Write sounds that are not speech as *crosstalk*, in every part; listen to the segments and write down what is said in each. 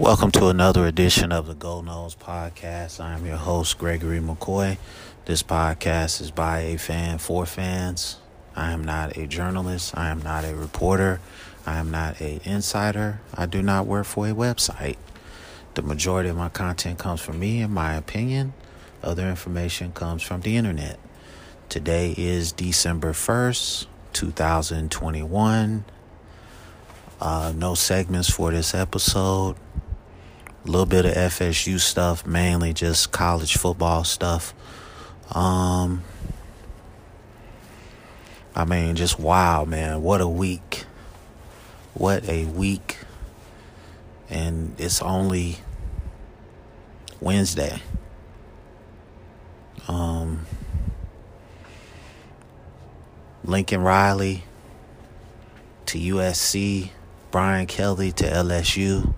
Welcome to another edition of the Go Noles Podcast. I am your host, Gregory McCoy. This podcast is by a fan for fans. I am not a journalist. I am not a reporter. I am not a insider. I do not work for a website. The majority of my content comes from me and my opinion. Other information comes from the internet. Today is December 1st, 2021. Uh, no segments for this episode. A little bit of FSU stuff, mainly just college football stuff. Um, I mean, just wow, man. What a week. What a week. And it's only Wednesday. Um, Lincoln Riley to USC, Brian Kelly to LSU.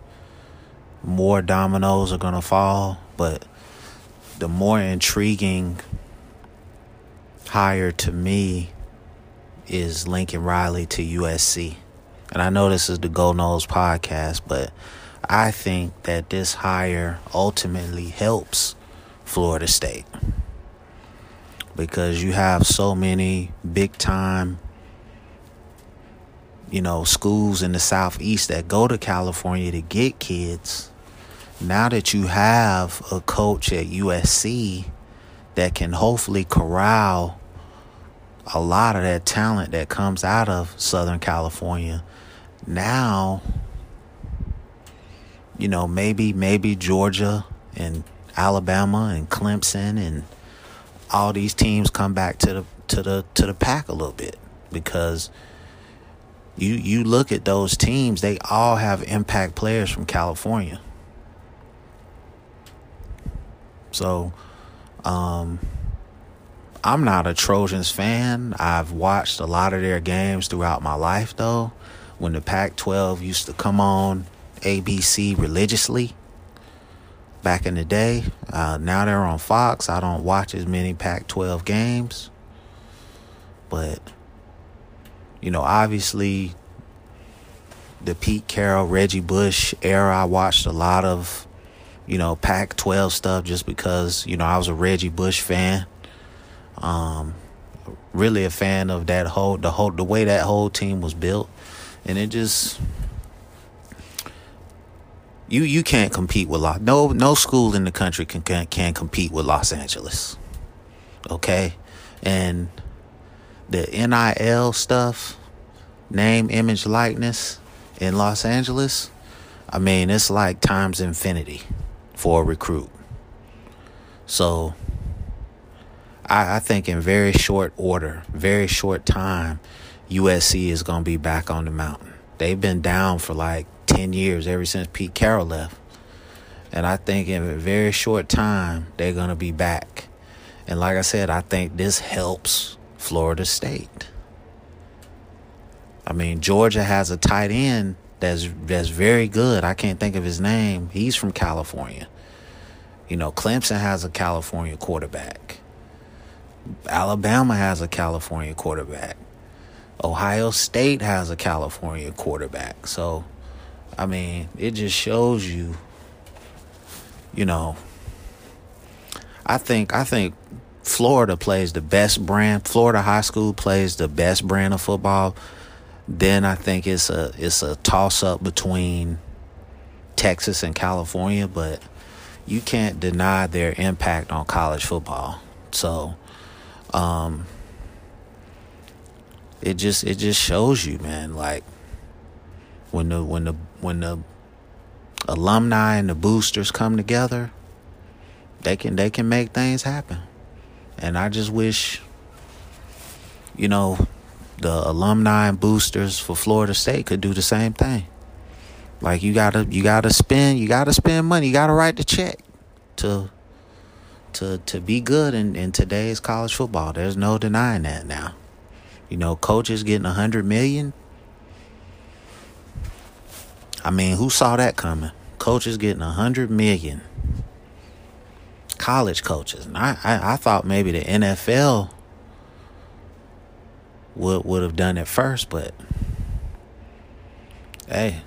More dominoes are going to fall, but the more intriguing hire to me is Lincoln Riley to USC. And I know this is the Go Noles podcast, but I think that this hire ultimately helps Florida State because you have so many big time you know schools in the southeast that go to California to get kids now that you have a coach at USC that can hopefully corral a lot of that talent that comes out of Southern California now you know maybe maybe Georgia and Alabama and Clemson and all these teams come back to the to the to the pack a little bit because you you look at those teams they all have impact players from California so um I'm not a Trojans fan. I've watched a lot of their games throughout my life though. When the Pac 12 used to come on ABC religiously back in the day. Uh, now they're on Fox. I don't watch as many Pac 12 games. But, you know, obviously the Pete Carroll, Reggie Bush era, I watched a lot of, you know, Pac 12 stuff just because, you know, I was a Reggie Bush fan. Um, really a fan of that whole the whole the way that whole team was built, and it just you you can't compete with Los no no school in the country can can, can compete with Los Angeles. Okay, and the NIL stuff, name, image, likeness in Los Angeles. I mean, it's like times infinity for a recruit. So I, I think in very short order, very short time, USC is going to be back on the mountain. They've been down for like 10 years ever since Pete Carroll left. And I think in a very short time, they're going to be back. And like I said, I think this helps Florida State. I mean, Georgia has a tight end that's that's very good. I can't think of his name. He's from California. You know, Clemson has a California quarterback. Alabama has a California quarterback. Ohio State has a California quarterback. So, I mean, it just shows you, you know, I think I think Florida plays the best brand. Florida high school plays the best brand of football. Then I think it's a it's a toss up between Texas and California, but you can't deny their impact on college football. So, um, it just it just shows you, man. Like when the when the when the alumni and the boosters come together, they can they can make things happen. And I just wish, you know, the alumni and boosters for Florida State could do the same thing. Like you gotta you gotta spend you gotta spend money. You gotta write the check to to to be good in, in today's college football. There's no denying that now. You know, coaches getting a hundred million. I mean, who saw that coming? Coaches getting a hundred million. College coaches. And I, I I thought maybe the NFL would would have done it first, but hey,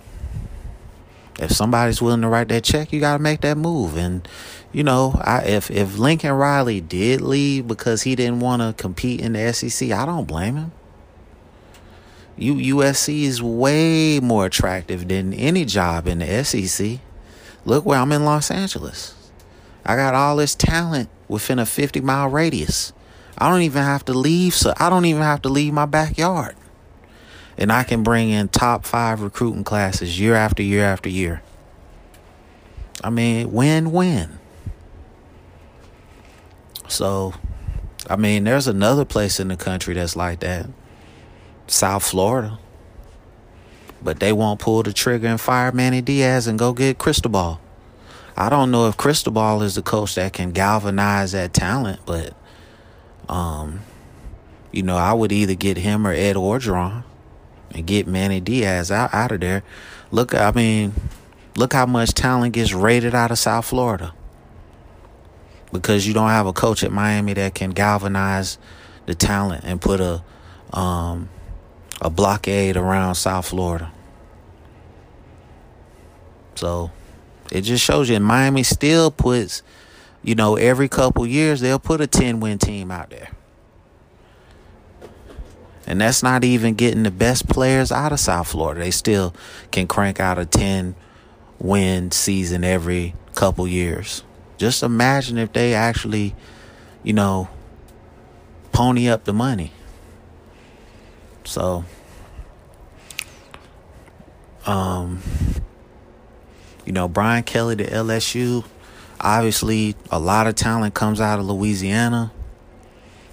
if somebody's willing to write that check, you got to make that move. And you know, I if if Lincoln Riley did leave because he didn't want to compete in the SEC, I don't blame him. U USC is way more attractive than any job in the SEC. Look where I'm in Los Angeles. I got all this talent within a 50 mile radius. I don't even have to leave, so I don't even have to leave my backyard. And I can bring in top five recruiting classes year after year after year. I mean, win win. So, I mean, there's another place in the country that's like that South Florida. But they won't pull the trigger and fire Manny Diaz and go get Cristobal. I don't know if Cristobal is the coach that can galvanize that talent, but um, you know, I would either get him or Ed Orgeron and get Manny Diaz out, out of there. Look, I mean, look how much talent gets raided out of South Florida. Because you don't have a coach at Miami that can galvanize the talent and put a um, a blockade around South Florida. So it just shows you, Miami still puts, you know, every couple years they'll put a 10 win team out there. And that's not even getting the best players out of South Florida. They still can crank out a 10 win season every couple years. Just imagine if they actually, you know, pony up the money. So, um, you know, Brian Kelly to LSU. Obviously, a lot of talent comes out of Louisiana.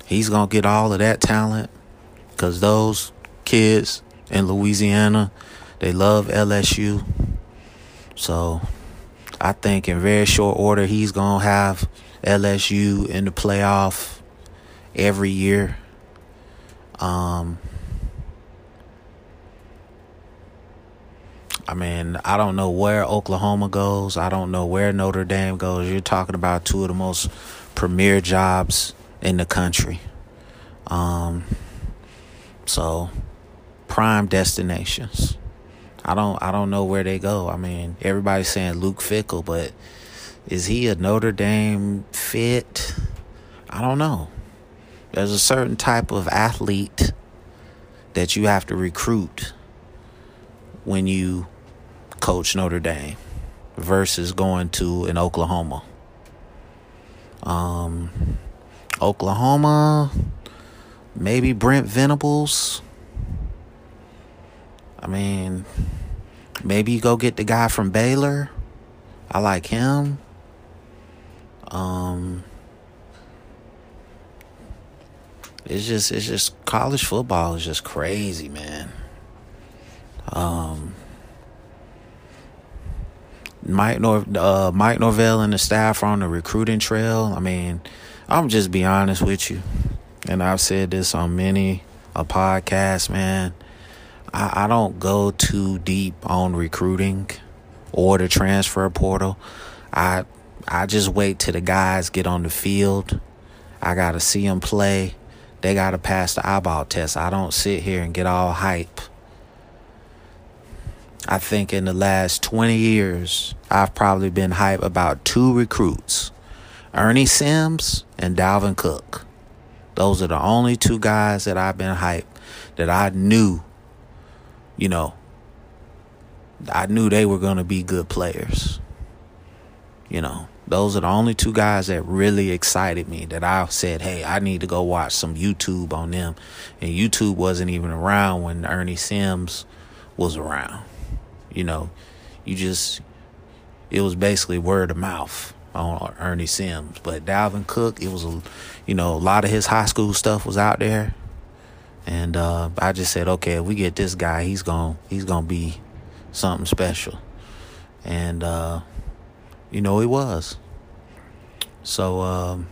He's going to get all of that talent because those kids in Louisiana, they love LSU. So, I think in very short order, he's going to have LSU in the playoff every year. Um, I mean, I don't know where Oklahoma goes. I don't know where Notre Dame goes. You're talking about two of the most premier jobs in the country. Um, so prime destinations. I don't I don't know where they go. I mean, everybody's saying Luke Fickell, but is he a Notre Dame fit? I don't know. There's a certain type of athlete that you have to recruit when you coach Notre Dame versus going to an Oklahoma. Um, Oklahoma, maybe Brent Venables. I mean, maybe you go get the guy from Baylor. I like him. Um, it's just it's just college football is just crazy, man. Um, Mike Nor uh, Mike Norvell and the staff are on the recruiting trail. I mean, I'm just be honest with you, and I've said this on many a podcast, man. I, I don't go too deep on recruiting or the transfer portal. I I just wait till the guys get on the field. I gotta see them play. They gotta pass the eyeball test. I don't sit here and get all hype I think in the last 20 years, I've probably been hype about two recruits Ernie Sims and Dalvin Cook. Those are the only two guys that I've been hype that I knew, you know, I knew they were going to be good players. You know, those are the only two guys that really excited me that I said, hey, I need to go watch some YouTube on them. And YouTube wasn't even around when Ernie Sims was around. You know, you just it was basically word of mouth on Ernie Sims. But Dalvin Cook, it was a you know, a lot of his high school stuff was out there. And uh, I just said, okay, if we get this guy, he's gonna—he's gonna be something special. And, uh, you know, he was. So, um,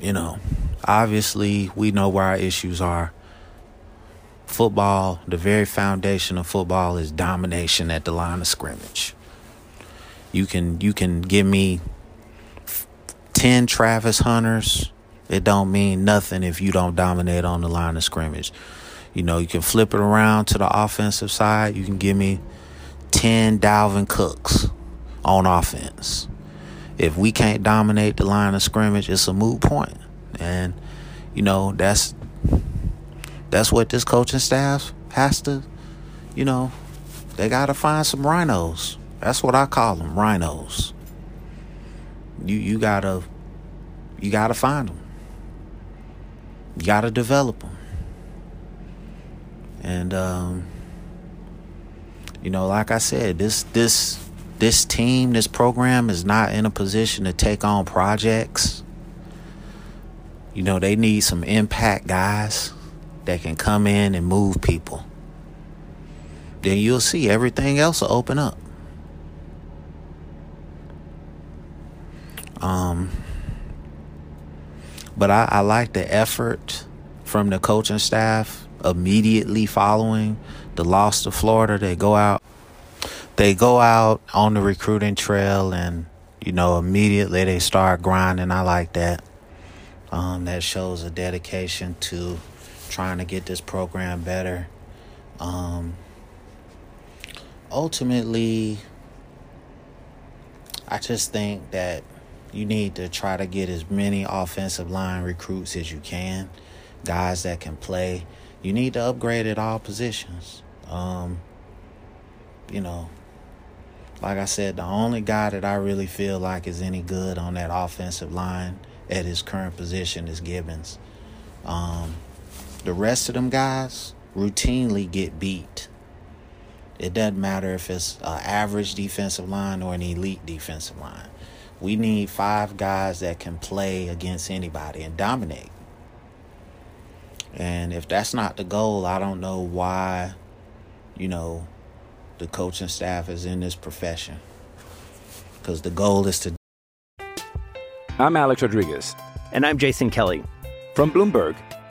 you know, obviously we know where our issues are. Football, the very foundation of football is domination at the line of scrimmage. You can you can give me 10 Travis Hunters. It don't mean nothing if you don't dominate on the line of scrimmage. You know, you can flip it around to the offensive side. You can give me 10 Dalvin Cooks on offense. If we can't dominate the line of scrimmage, it's a moot point. And you know, that's that's what this coaching staff has to, you know, they got to find some rhinos. That's what I call them, rhinos. You you got to you got to find them. You got to develop them. And um you know, like I said, this this this team, this program is not in a position to take on projects. You know, they need some impact guys that can come in and move people. Then you'll see everything else will open up. Um, but I, I like the effort from the coaching staff immediately following the loss to Florida. They go out, they go out on the recruiting trail, and you know immediately they start grinding. I like that. Um, that shows a dedication to trying to get this program better. Um, ultimately, I just think that you need to try to get as many offensive line recruits as you can, guys that can play. You need to upgrade at all positions. Um, you know, like I said, the only guy that I really feel like is any good on that offensive line at his current position is Gibbons. Um, the rest of them guys routinely get beat. It doesn't matter if it's an average defensive line or an elite defensive line. We need five guys that can play against anybody and dominate. And if that's not the goal, I don't know why, you know, the coaching staff is in this profession. Because the goal is to. I'm Alex Rodriguez. And I'm Jason Kelly. From Bloomberg,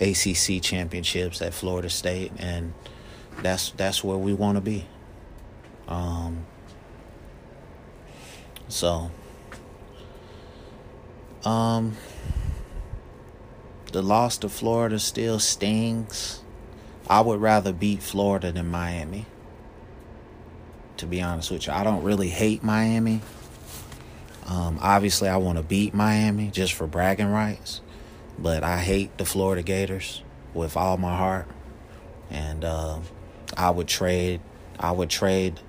ACC championships at Florida State, and that's that's where we want to be. Um, so, um, the loss to Florida still stings. I would rather beat Florida than Miami. To be honest with you, I don't really hate Miami. Um, obviously, I want to beat Miami just for bragging rights, but I hate the Florida Gators with all my heart, and uh, I would trade. I would trade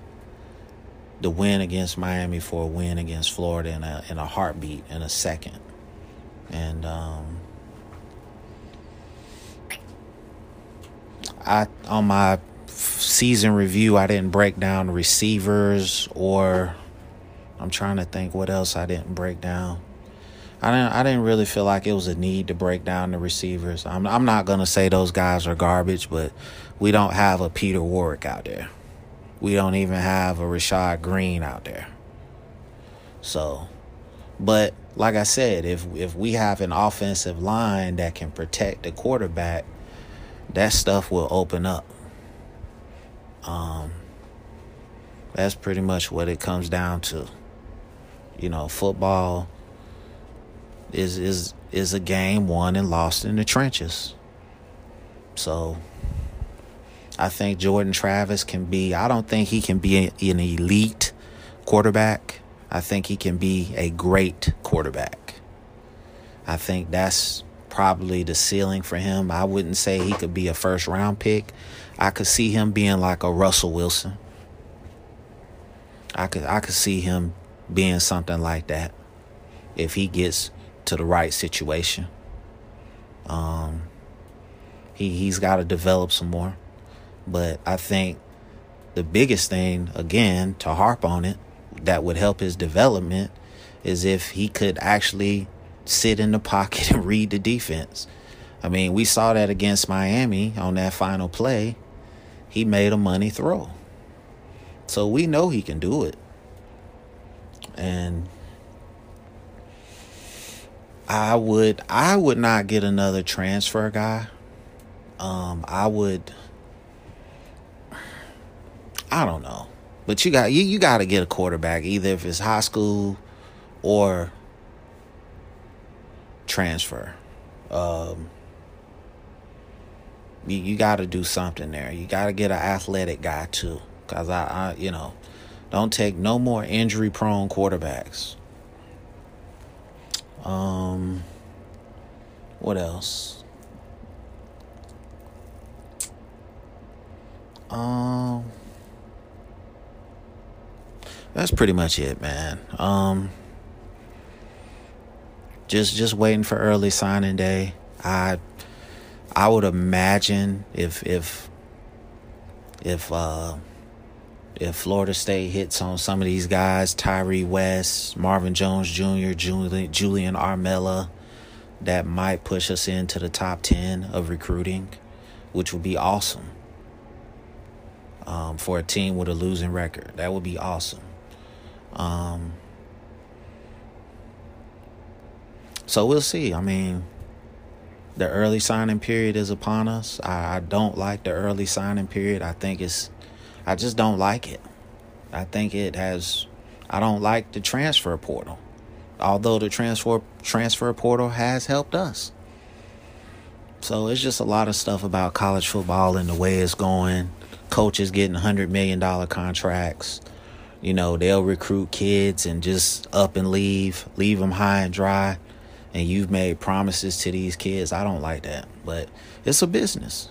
the win against Miami for a win against Florida in a in a heartbeat in a second, and um, I on my season review I didn't break down receivers or I'm trying to think what else I didn't break down. I didn't I didn't really feel like it was a need to break down the receivers. I'm I'm not gonna say those guys are garbage, but we don't have a Peter Warrick out there. We don't even have a Rashad Greene out there. So but like I said, if if we have an offensive line that can protect the quarterback, that stuff will open up. Um that's pretty much what it comes down to. You know, football is is is a game won and lost in the trenches. So I think Jordan Travis can be I don't think he can be an elite quarterback. I think he can be a great quarterback. I think that's probably the ceiling for him. I wouldn't say he could be a first round pick. I could see him being like a Russell Wilson. I could I could see him being something like that if he gets to the right situation. Um, he he's got to develop some more, but I think the biggest thing again to harp on it that would help his development is if he could actually sit in the pocket *laughs* and read the defense. I mean, we saw that against Miami on that final play. He made a money throw. So we know he can do it. And I would I would not get another transfer guy. Um I would I don't know. But you got you, you got to get a quarterback either if it's high school or transfer. Um you, you got to do something there. You got to get an athletic guy too cuz I, I you know, don't take no more injury prone quarterbacks. Um, what else? Um, that's pretty much it, man. Um, just just waiting for early signing day. I I would imagine if if if uh if Florida State hits on some of these guys, Tyre West, Marvin Jones Jr., Julian, Julian Armella, that might push us into the top 10 of recruiting, which would be awesome um, for a team with a losing record. That would be awesome. Um, so we'll see. I mean, the early signing period is upon us. I, I don't like the early signing period. I think it's I just don't like it. I think it has I don't like the transfer portal. Although the transfer transfer portal has helped us. So it's just a lot of stuff about college football and the way it's going. Coaches getting 100 million dollar contracts. You know, they'll recruit kids and just up and leave, leave them high and dry. And you've made promises to these kids. I don't like that. But it's a business.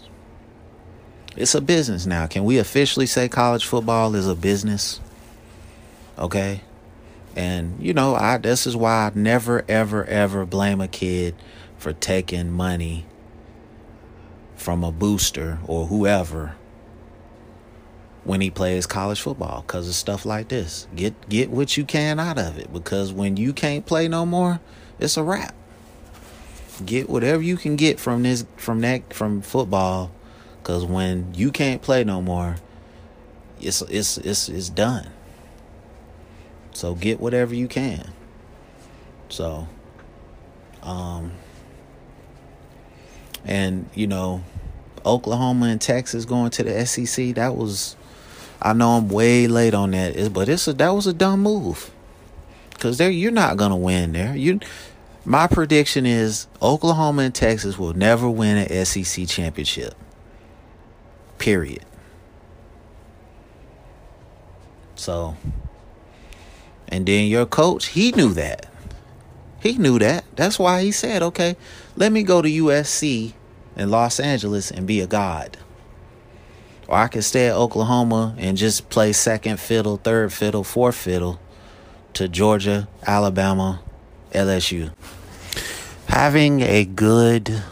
It's a business now. Can we officially say college football is a business? Okay? And you know, I this is why I never ever ever blame a kid for taking money from a booster or whoever when he plays college football cuz of stuff like this. Get get what you can out of it because when you can't play no more, it's a wrap. Get whatever you can get from this from that from football Cause when you can't play no more, it's it's it's it's done. So get whatever you can. So um and you know, Oklahoma and Texas going to the SEC, that was I know I'm way late on that, but it's a that was a dumb move. Cause there you're not gonna win there. You my prediction is Oklahoma and Texas will never win an SEC championship. Period. So, and then your coach, he knew that. He knew that. That's why he said, okay, let me go to USC in Los Angeles and be a god. Or I can stay at Oklahoma and just play second fiddle, third fiddle, fourth fiddle to Georgia, Alabama, LSU. Having a good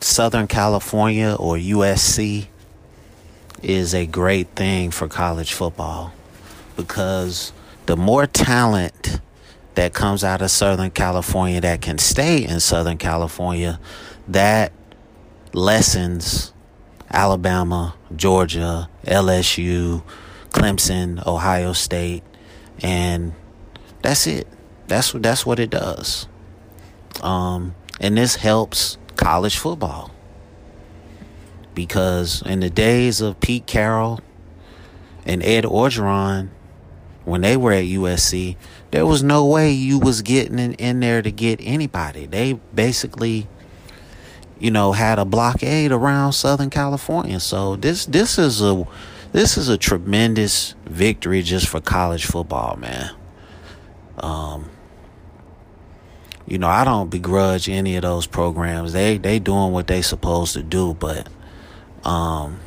Southern California or USC is a great thing for college football because the more talent that comes out of Southern California that can stay in Southern California, that lessens Alabama, Georgia, LSU, Clemson, Ohio State, and that's it. That's that's what it does. Um, and this helps college football because in the days of Pete Carroll and Ed Orgeron, when they were at USC, there was no way you was getting in, in there to get anybody. They basically, you know, had a blockade around Southern California. So this this is a this is a tremendous victory just for college football, man. Um, you know, I don't begrudge any of those programs. They they doing what they supposed to do, but um,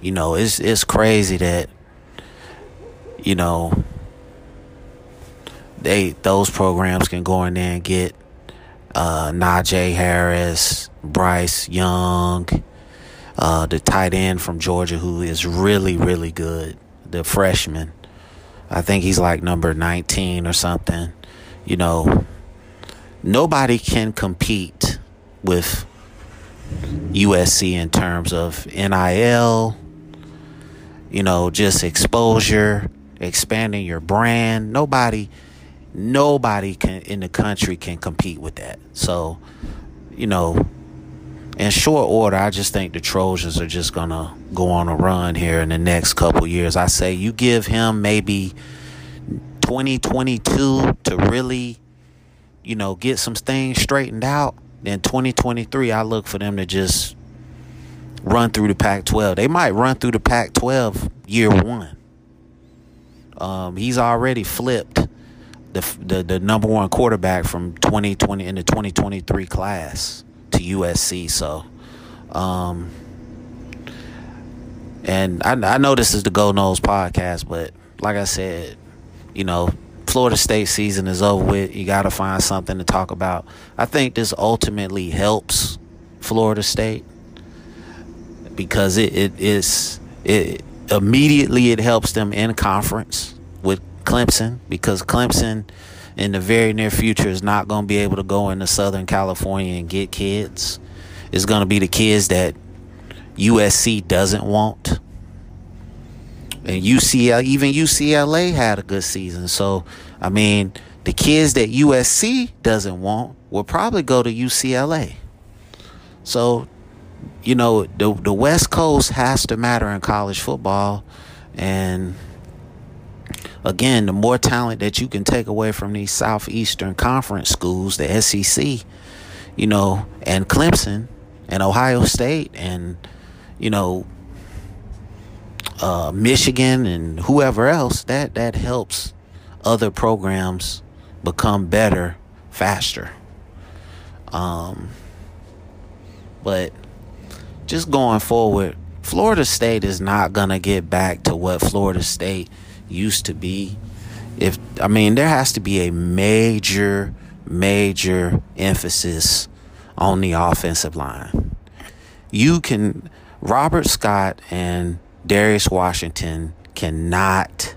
you know, it's it's crazy that you know, they those programs can go in there and get uh, Najee Harris, Bryce Young, uh, the tight end from Georgia who is really really good, the freshman. I think he's like number 19 or something. You know, nobody can compete with USC in terms of NIL, you know, just exposure, expanding your brand. Nobody nobody can in the country can compete with that. So, you know, in short order, I just think the Trojans are just gonna go on a run here in the next couple years. I say you give him maybe 2022 to really, you know, get some things straightened out. Then 2023, I look for them to just run through the Pac-12. They might run through the Pac-12 year one. Um, he's already flipped the, the the number one quarterback from 2020 in the 2023 class to USC. So, um, and I, I know this is the Go Noles podcast, but like I said, you know, Florida State season is over with. You got to find something to talk about. I think this ultimately helps Florida State because it, it is it immediately it helps them in conference with Clemson because Clemson in the very near future is not going to be able to go into Southern California and get kids. It's going to be the kids that USC doesn't want. And UCL, even UCLA had a good season. So, I mean, the kids that USC doesn't want will probably go to UCLA. So, you know, the the West Coast has to matter in college football and again, the more talent that you can take away from these Southeastern Conference schools, the SEC, you know, and Clemson and Ohio State and, you know, uh, Michigan and whoever else, that, that helps other programs become better faster. Um, but just going forward, Florida State is not to get back to what Florida State – used to be. If I mean, there has to be a major, major emphasis on the offensive line. You can, Robert Scott and Darius Washington cannot,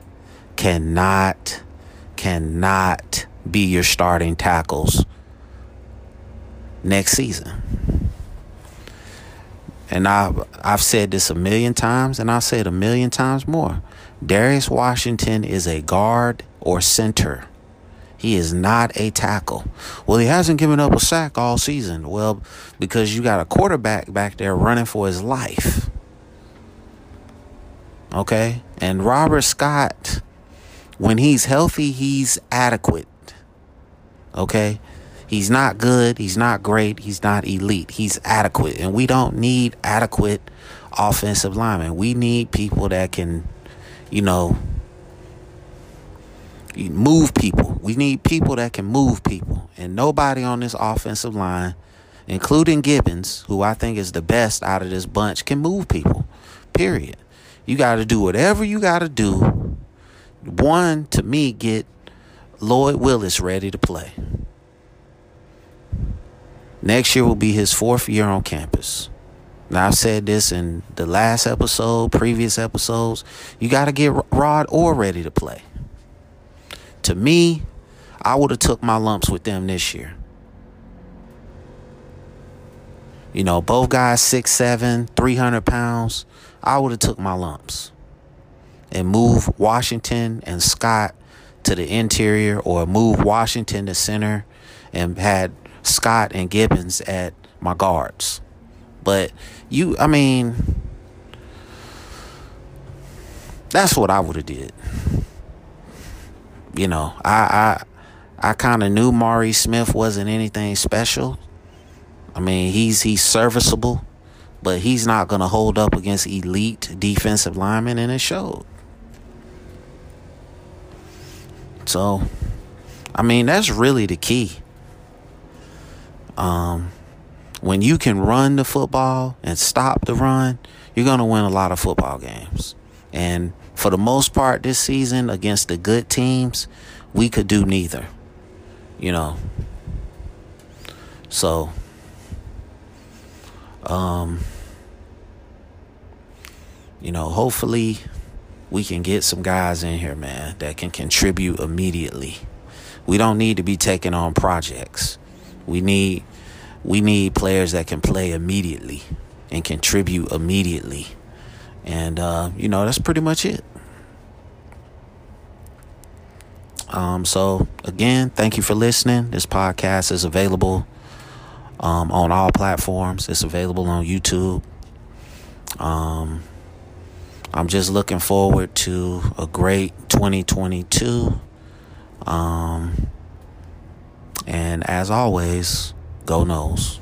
cannot, cannot be your starting tackles next season. And I've, I've said this a million times, and I'll say it a million times more. Darius Washington is a guard or center. He is not a tackle. Well, he hasn't given up a sack all season. Well, because you got a quarterback back there running for his life. Okay? And Robert Scott, when he's healthy, he's adequate. Okay? He's not good. He's not great. He's not elite. He's adequate. And we don't need adequate offensive linemen. We need people that can you know, move people. We need people that can move people. And nobody on this offensive line, including Gibbons, who I think is the best out of this bunch, can move people. Period. You got to do whatever you got to do. One, to me, get Lloyd Willis ready to play. Next year will be his fourth year on campus. Now, I've said this in the last episode, previous episodes. You got to get Rod Orr ready to play. To me, I would have took my lumps with them this year. You know, both guys six seven, three hundred pounds. I would have took my lumps and move Washington and Scott to the interior, or move Washington to center and had Scott and Gibbons at my guards. But you, I mean, that's what I would have did. You know, I I I kind of knew Mari Smith wasn't anything special. I mean, he's he's serviceable, but he's not going to hold up against elite defensive linemen, and it showed. So, I mean, that's really the key. Um, when you can run the football and stop the run, you're going to win a lot of football games. And for the most part this season against the good teams, we could do neither. You know. So um you know, hopefully we can get some guys in here, man, that can contribute immediately. We don't need to be taking on projects. We need we need players that can play immediately and contribute immediately. And uh, you know, that's pretty much it. Um, so again, thank you for listening. This podcast is available um, on all platforms. It's available on YouTube. Um, I'm just looking forward to a great 2022. Um, and as always, go Noles.